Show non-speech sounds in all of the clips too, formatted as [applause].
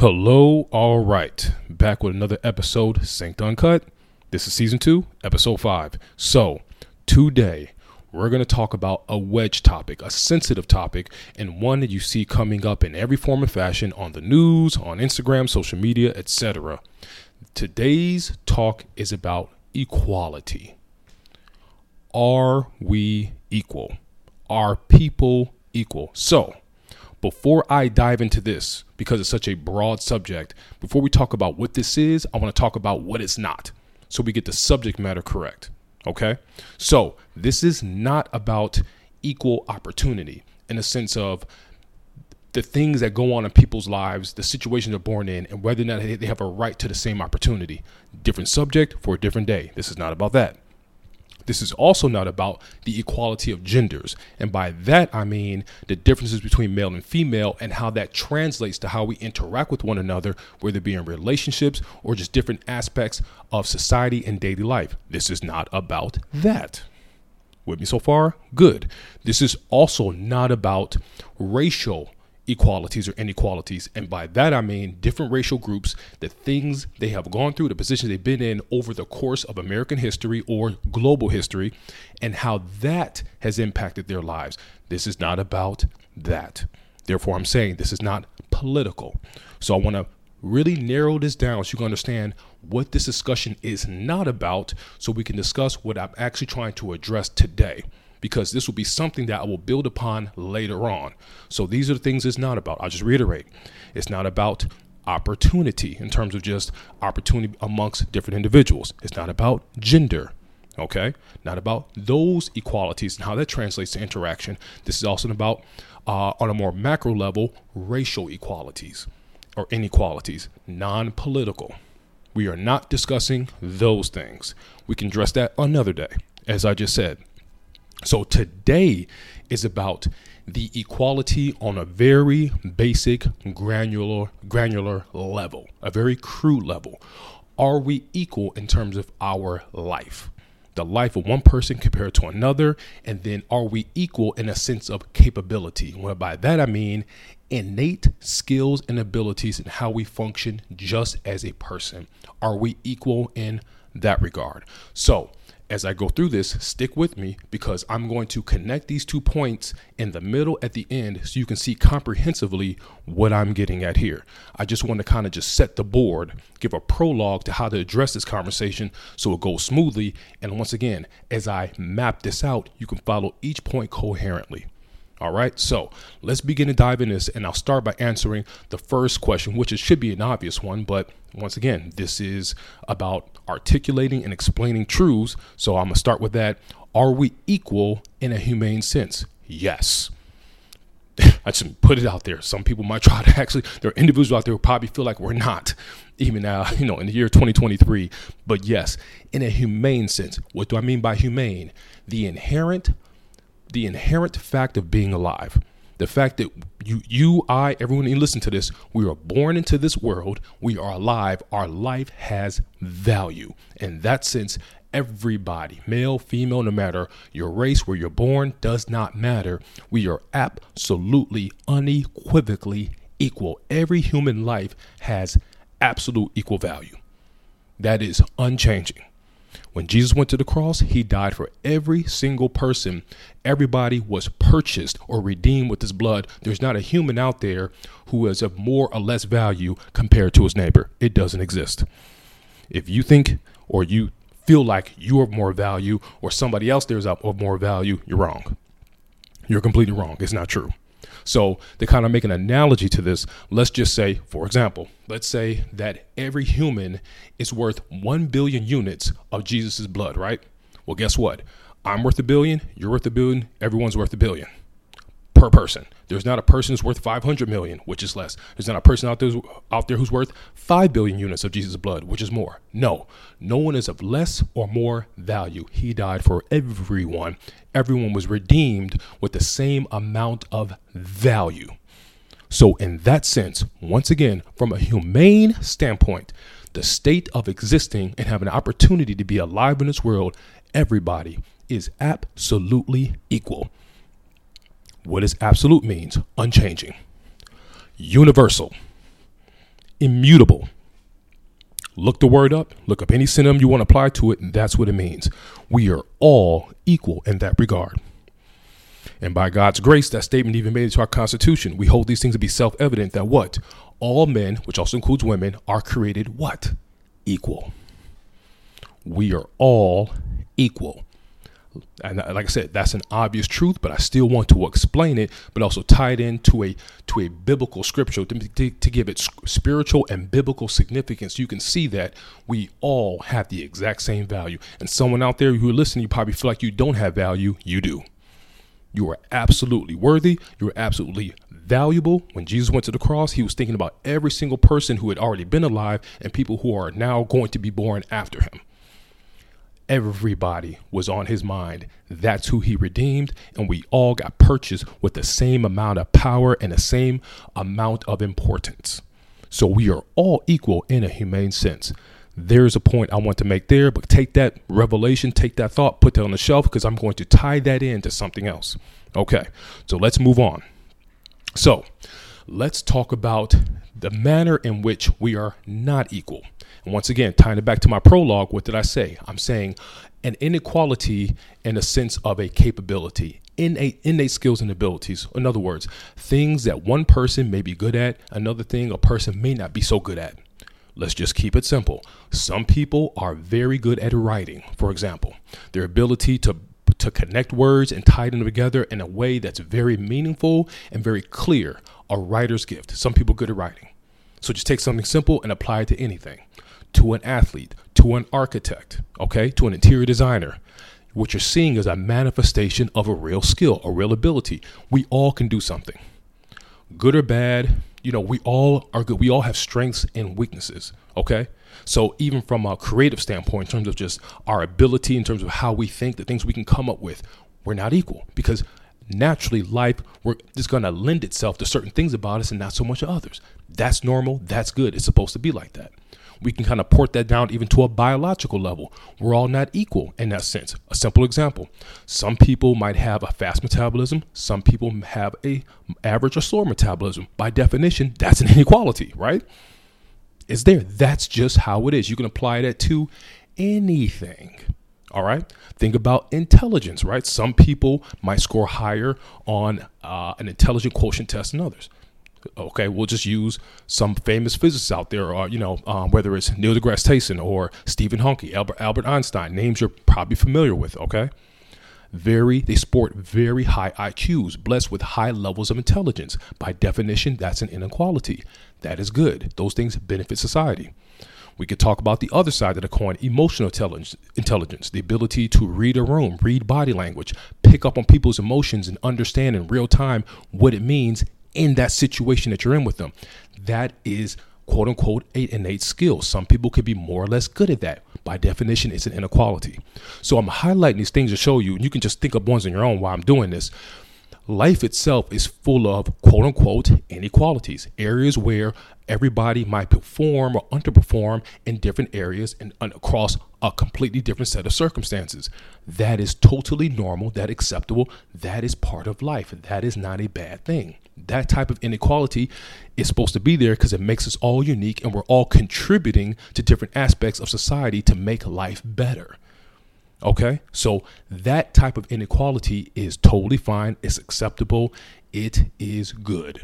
Hello, all right. Back with another episode, Synced Uncut. This is season two, episode five. So, today we're going to talk about a wedge topic, a sensitive topic, and one that you see coming up in every form of fashion on the news, on Instagram, social media, etc. Today's talk is about equality. Are we equal? Are people equal? So, before I dive into this, because it's such a broad subject, before we talk about what this is, I want to talk about what it's not so we get the subject matter correct. Okay? So, this is not about equal opportunity in the sense of the things that go on in people's lives, the situations they're born in, and whether or not they have a right to the same opportunity. Different subject for a different day. This is not about that. This is also not about the equality of genders. And by that, I mean the differences between male and female and how that translates to how we interact with one another, whether it be in relationships or just different aspects of society and daily life. This is not about that. With me so far? Good. This is also not about racial equalities or inequalities. And by that, I mean different racial groups, the things they have gone through, the positions they've been in over the course of American history or global history, and how that has impacted their lives. This is not about that. Therefore, I'm saying this is not political. So I want to really narrow this down so you can understand what this discussion is not about so we can discuss what I'm actually trying to address today because this will be something that I will build upon later on. So these are the things it's not about. I'll just reiterate it's not about opportunity in terms of just opportunity amongst different individuals, it's not about gender. Okay, not about those equalities and how that translates to interaction. This is also about, uh, on a more macro level, racial equalities or inequalities, non political. We are not discussing those things. We can address that another day, as I just said. So today is about the equality on a very basic granular granular level, a very crude level. Are we equal in terms of our life? The life of one person compared to another, and then are we equal in a sense of capability? Well, by that I mean innate skills and abilities and how we function just as a person. Are we equal in that regard? So, as I go through this, stick with me because I'm going to connect these two points in the middle at the end so you can see comprehensively what I'm getting at here. I just want to kind of just set the board, give a prologue to how to address this conversation so it goes smoothly. And once again, as I map this out, you can follow each point coherently. All right, so let's begin to dive in this, and I'll start by answering the first question, which it should be an obvious one, but once again, this is about articulating and explaining truths. So I'm gonna start with that. Are we equal in a humane sense? Yes. [laughs] I just put it out there. Some people might [laughs] try to actually, there are individuals out there who probably feel like we're not, [laughs] even now, you know, in the year 2023. But yes, in a humane sense. What do I mean by humane? The inherent the inherent fact of being alive. The fact that you, you, I, everyone you listen to this, we are born into this world, we are alive, our life has value. In that sense, everybody, male, female, no matter your race, where you're born, does not matter. We are absolutely, unequivocally equal. Every human life has absolute equal value. That is unchanging. When Jesus went to the cross, he died for every single person. Everybody was purchased or redeemed with his blood. There's not a human out there who is of more or less value compared to his neighbor. It doesn't exist. If you think or you feel like you are more value or somebody else there's of more value, you're wrong. You're completely wrong. It's not true. So, to kind of make an analogy to this, let's just say, for example, let's say that every human is worth 1 billion units of Jesus' blood, right? Well, guess what? I'm worth a billion, you're worth a billion, everyone's worth a billion per person. There's not a person who's worth 500 million, which is less. There's not a person out there, out there who's worth 5 billion units of Jesus' blood, which is more. No, no one is of less or more value. He died for everyone. Everyone was redeemed with the same amount of value. So, in that sense, once again, from a humane standpoint, the state of existing and having an opportunity to be alive in this world, everybody is absolutely equal. What does absolute means? Unchanging. Universal. immutable. Look the word up, look up any synonym you want to apply to it, and that's what it means. We are all equal in that regard. And by God's grace, that statement even made it to our Constitution. We hold these things to be self evident that what? All men, which also includes women, are created what? Equal. We are all equal. And uh, like I said, that's an obvious truth, but I still want to explain it, but also tie it into a to a biblical scripture to, to, to give it spiritual and biblical significance. You can see that we all have the exact same value. And someone out there who are listening, you probably feel like you don't have value. You do. You are absolutely worthy. You are absolutely valuable. When Jesus went to the cross, he was thinking about every single person who had already been alive and people who are now going to be born after him. Everybody was on his mind. That's who he redeemed, and we all got purchased with the same amount of power and the same amount of importance. So we are all equal in a humane sense there's a point I want to make there, but take that revelation, take that thought, put that on the shelf because I'm going to tie that into something else. Okay, so let's move on. So let's talk about the manner in which we are not equal. And once again, tying it back to my prologue, what did I say? I'm saying an inequality in a sense of a capability, innate, innate skills and abilities. In other words, things that one person may be good at, another thing a person may not be so good at. Let's just keep it simple. Some people are very good at writing, for example. Their ability to to connect words and tie them together in a way that's very meaningful and very clear. A writer's gift. Some people good at writing. So just take something simple and apply it to anything. To an athlete, to an architect, okay, to an interior designer. What you're seeing is a manifestation of a real skill, a real ability. We all can do something. Good or bad, you know, we all are good. We all have strengths and weaknesses. Okay. So even from a creative standpoint, in terms of just our ability, in terms of how we think, the things we can come up with, we're not equal because naturally life we're just going to lend itself to certain things about us and not so much others. That's normal. That's good. It's supposed to be like that we can kind of port that down even to a biological level. We're all not equal in that sense. A simple example some people might have a fast metabolism, some people have a average or slow metabolism. By definition, that's an [laughs] inequality, right? It's there. That's just how it is. You can apply that to anything. All right. Think about intelligence, right? Some people might score higher on uh, an intelligent quotient test than others okay, we'll just use some famous physicists out there, or you know, um, whether it's Neil deGrasse Tyson or Stephen Hawking, Albert Albert Einstein, names you're probably familiar with. Okay, very they sport very high IQs, blessed with high levels of intelligence. By definition, that's an inequality. That is good. Those things benefit society. We could talk about the other side of the coin emotional intelligence, the ability to read a room, read body language, pick up on people's emotions, and understand in real time what it means in that situation that you're in with them. That is quote unquote an innate skill. Some people could be more or less good at that. By definition, it's an inequality. So I'm highlighting these things to show you, and you can just think up ones on your own while I'm doing this. Life itself is full of quote unquote inequalities, areas where everybody might perform or underperform in different areas and, and across a completely different set of circumstances. That is totally normal, that acceptable, that is part of life. That is not a bad thing that type of inequality is supposed to be there because it makes us all unique and we're all contributing to different aspects of society to make life better. Okay, so that type of inequality is totally fine, it's acceptable, it is good.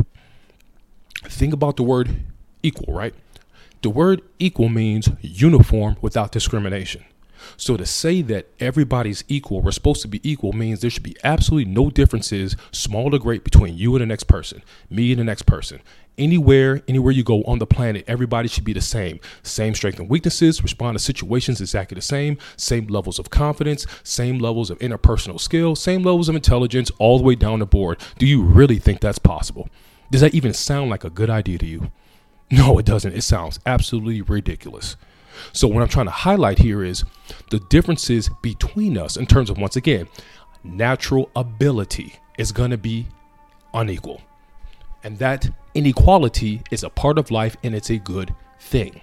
Think about the word equal, right? The word equal means uniform without discrimination. So to say that everybody's equal, we're supposed to be equal, means there should be absolutely no differences, small or great, between you and the next person, me and the next person. Anywhere, anywhere you go on the planet, everybody should be the same. Same strengths and weaknesses, respond to situations exactly the same, same levels of confidence, same levels of interpersonal skill, same levels of intelligence, all the way down the board. Do you really think that's possible? Does that even sound like a good idea to you? [laughs] No, it doesn't. It sounds absolutely ridiculous. So, what I'm trying to highlight here is the differences between us in terms of, once again, natural ability is going to be unequal. And that inequality is a part of life and it's a good thing.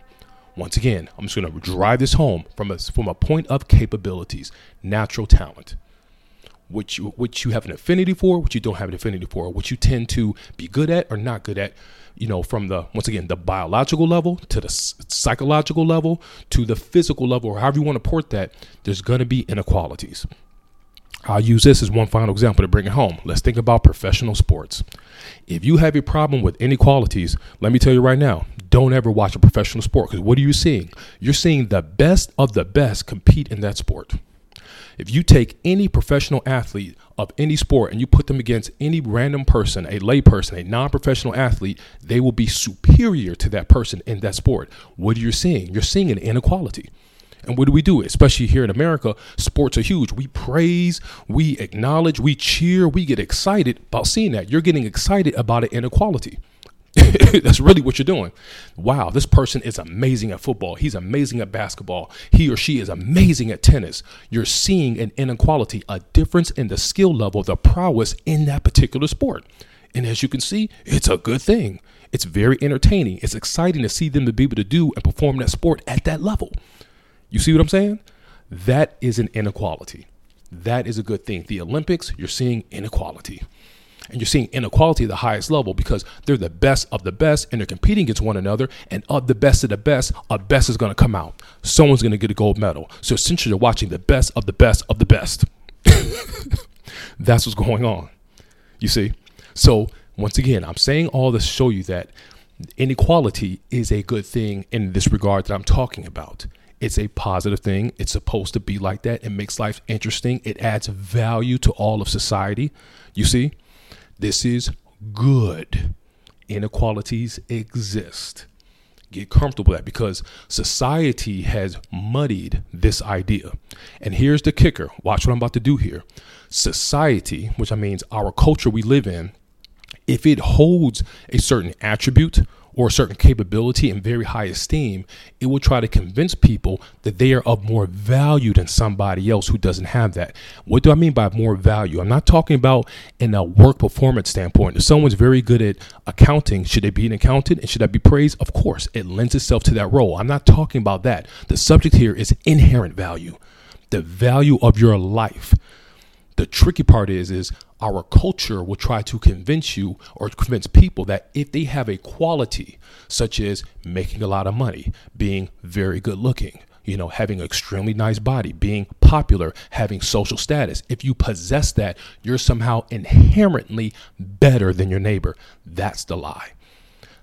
Once again, I'm just going to drive this home from a, from a point of capabilities, natural talent. What you what you have an affinity for, what you don't have an affinity for, what you tend to be good at or not good at. You know, from the once again the biological level to the psychological level to the physical level, or however you want to port that. There's going to be inequalities. I'll use this as one final example to bring it home. Let's think about professional sports. If you have a problem with inequalities, let me tell you right now, don't ever watch a professional sport because what are you seeing? You're seeing the best of the best compete in that sport. If you take any professional athlete of any sport and you put them against any random person, a layperson, a non professional athlete, they will be superior to that person in that sport. What are you seeing? You're seeing an inequality. And what do we do? Especially here in America, sports are huge. We praise, we acknowledge, we cheer, we get excited about seeing that. You're getting excited about an inequality. [laughs] That's really what you're doing. Wow, this person is amazing at football. He's amazing at basketball. He or she is amazing at tennis. You're seeing an inequality, a difference in the skill level, the prowess in that particular sport. And as you can see, it's a good thing. It's very entertaining. It's exciting to see them to be able to do and perform that sport at that level. You see what I'm saying? That is an inequality. That is a good thing. The Olympics, you're seeing inequality. And you're seeing inequality at the highest level because they're the best of the best and they're competing against one another. And of the best of the best, a best is going to come out. Someone's going to get a gold medal. So essentially, you're watching the best of the best of the best. [laughs] That's what's going on. You see? So, once again, I'm saying all this to show you that inequality is a good thing in this regard that I'm talking about. It's a positive thing. It's supposed to be like that. It makes life interesting. It adds value to all of society. You see, this is good. Inequalities exist. Get comfortable with that because society has muddied this idea. And here's the kicker watch what I'm about to do here. Society, which I means our culture we live in, if it holds a certain attribute or a certain capability in very high esteem, it will try to convince people that they are of more value than somebody else who doesn't have that. What do I mean by more value? I'm not talking about in a work performance standpoint. If someone's very good at accounting, should they be an accountant and should that be praised? Of course, it lends itself to that role. I'm not talking about that. The subject here is inherent value, the value of your life. The tricky part is is our culture will try to convince you or convince people that if they have a quality such as making a lot of money, being very good looking, you know, having an extremely nice body, being popular, having social status, if you possess that, you're somehow inherently better than your neighbor. That's the lie.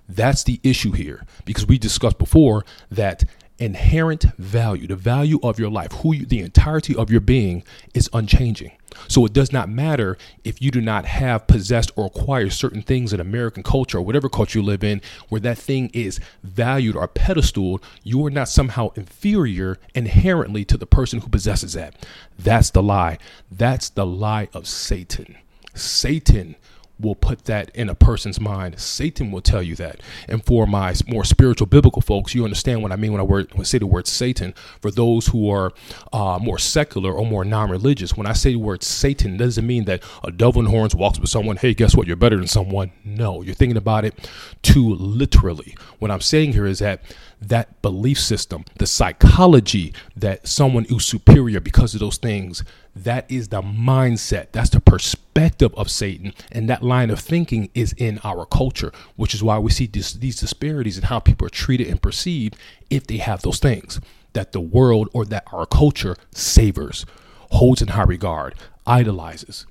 That's the issue here because we discussed before that inherent value, the value of your life, who you, the entirety of your being is unchanging. So it does not matter if you do not have possessed or acquired certain things in American culture or whatever culture you live in, where that thing is valued or pedestaled, you are not somehow inferior inherently to the person who possesses that. That's the lie. That's the lie of Satan. Satan will put that in a person's mind. Satan will tell you that. And for my more spiritual biblical folks, you understand what I mean when I, word, when I say the word Satan. For those who are uh, more secular or more non religious, when I say the word Satan, doesn't mean that a devil in horns walks with someone, hey, guess what? You're better than someone. No, you're thinking about it too literally. What I'm saying here is that that belief system, the psychology that someone is superior because of those things, that is the mindset. That's the perspective of Satan. And that line of thinking is in our culture, which is why we see this, these disparities in how people are treated and perceived if they have those things that the world or that our culture savors, holds in high regard, idolizes.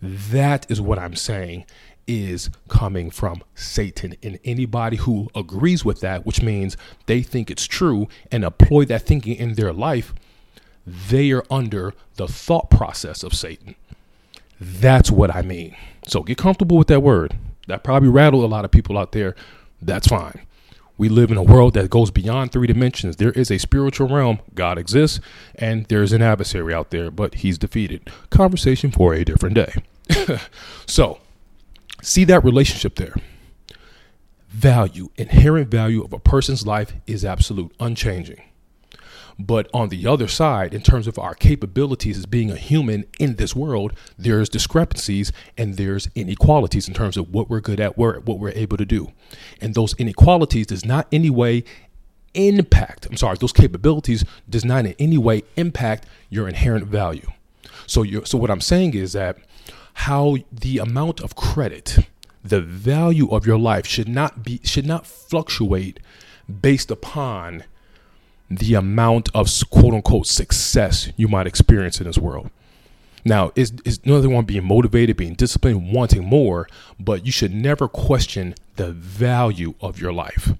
That is what I'm saying is coming from Satan. And anybody who agrees with that, which means they think it's true and employ that thinking in their life, they are under the thought process of Satan. That's what I mean. So get comfortable with that word. That probably rattled a lot of people out there. That's fine. We live in a world that goes beyond three dimensions. There is a spiritual realm. God exists, and there's an adversary out there, but he's defeated. Conversation for a different day. [laughs] so, see that relationship there. Value, inherent value of a person's life is absolute, unchanging. But on the other side, in terms of our capabilities as being a human in this world, there's discrepancies and there's inequalities in terms of what we're good at, what we're able to do. And those inequalities does not in any way impact, I'm sorry, those capabilities does not in any way impact your inherent value. So you so what I'm saying is that how the amount of credit, the value of your life should not be should not fluctuate based upon the amount of quote unquote success you might experience in this world. Now, is is another one being motivated, being disciplined, wanting more, but you should never question the value of your life.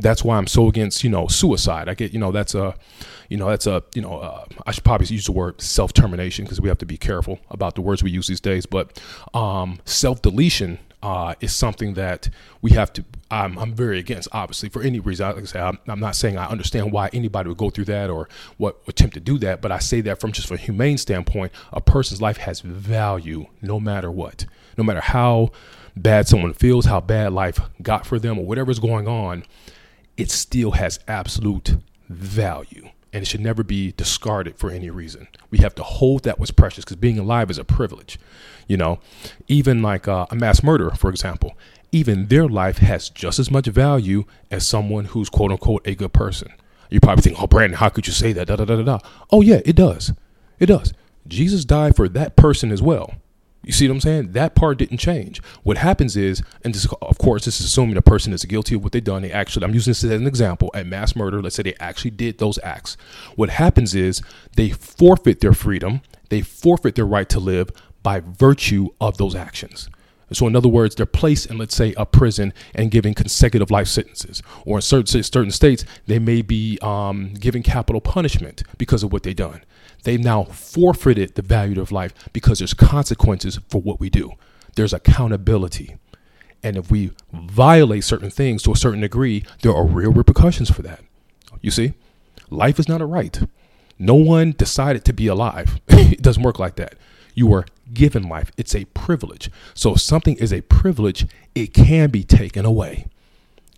That's why I'm so against, you know, suicide. I get, you know, that's a, you know, that's a, you know, uh, I should probably use the word self termination because we have to be careful about the words we use these days. But um, self deletion uh, is something that we have to. I'm, I'm very against, obviously, for any reason. Like I say, I'm, I'm, not saying I understand why anybody would go through that or what attempt to do that, but I say that from just a humane standpoint, a person's life has value no matter what, no matter how bad someone feels, how bad life got for them, or whatever's going on it still has absolute value and it should never be discarded for any reason. We have to hold that was precious because being alive is a privilege. You know, even like uh, a mass murderer, for example, even their life has just as much value as someone who's quote unquote a good person. You probably think, oh, Brandon, how could you say that? Da, da, da, da, da. Oh, yeah, it does. It does. Jesus died for that person as well. You see what I'm saying? That part didn't change. What happens is, and this, of course, this is assuming the person is guilty of what they've done. They actually, I'm using this as an example, at mass murder, let's say they actually did those acts. What happens is they forfeit their freedom, they forfeit their right to live by virtue of those actions. So, in other words, they're placed in, let's say, a prison and given consecutive life sentences. Or in certain, certain states, they may be um, given capital punishment because of what they've done. They've now forfeited the value of life because there's consequences for what we do. There's accountability. And if we violate certain things to a certain degree, there are real repercussions for that. You see, life is not a right. No one decided to be alive. [laughs] it doesn't work like that. You are given life, it's a privilege. So if something is a privilege, it can be taken away.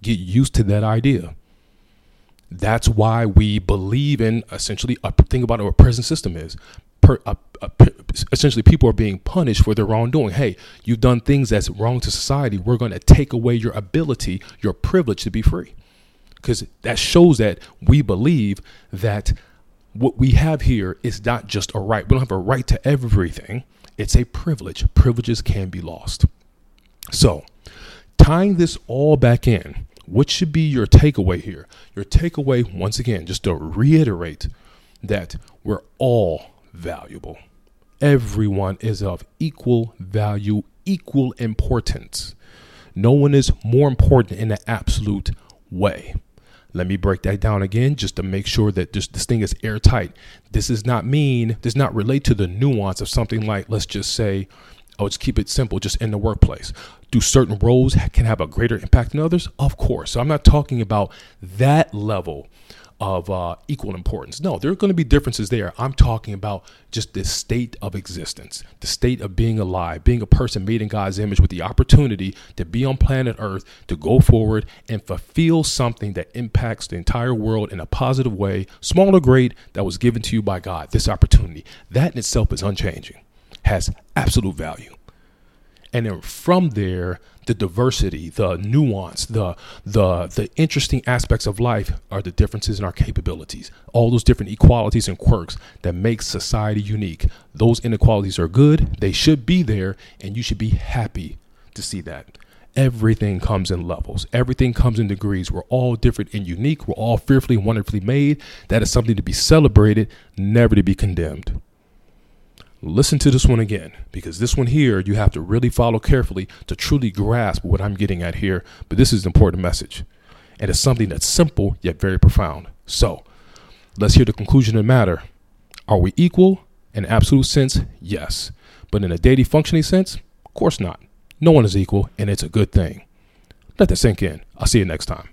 Get used to that idea. That's why we believe in essentially a thing about a prison system is. Per, a, a, essentially, people are being punished for their wrongdoing. Hey, you've done things that's wrong to society. We're going to take away your ability, your privilege to be free. Because that shows that we believe that what we have here is not just a right. We don't have a right to everything, it's a privilege. Privileges can be lost. So, tying this all back in, what should be your takeaway here? Your takeaway, once again, just to reiterate that we're all valuable. Everyone is of equal value, equal importance. No one is more important in an absolute way. Let me break that down again just to make sure that this, this thing is airtight. This does not mean, does not relate to the nuance of something like, let's just say, oh, just keep it simple, just in the workplace. Do certain roles can have a greater impact than others? Of course. So I'm not talking about that level of uh, equal importance. No, there are going to be differences there. I'm talking about just the state of existence, the state of being alive, being a person made in God's image with the opportunity to be on planet Earth, to go forward and fulfill something that impacts the entire world in a positive way, small or great, that was given to you by God. This opportunity, that in itself is unchanging, has absolute value. And then from there, the diversity, the nuance, the the the interesting aspects of life are the differences in our capabilities. All those different equalities and quirks that make society unique. Those inequalities are good, they should be there, and you should be happy to see that. Everything comes in levels. Everything comes in degrees. We're all different and unique. We're all fearfully and wonderfully made. That is something to be celebrated, never to be condemned listen to this one again because this one here you have to really follow carefully to truly grasp what I'm getting at here. But this is an important message, and it's something that's simple yet very profound. So let's hear the conclusion of the matter. Are we equal in absolute sense? Yes. But in a daily functioning sense? Of course not. No one is equal, and it's a good thing. Let that sink in. I'll see you next time.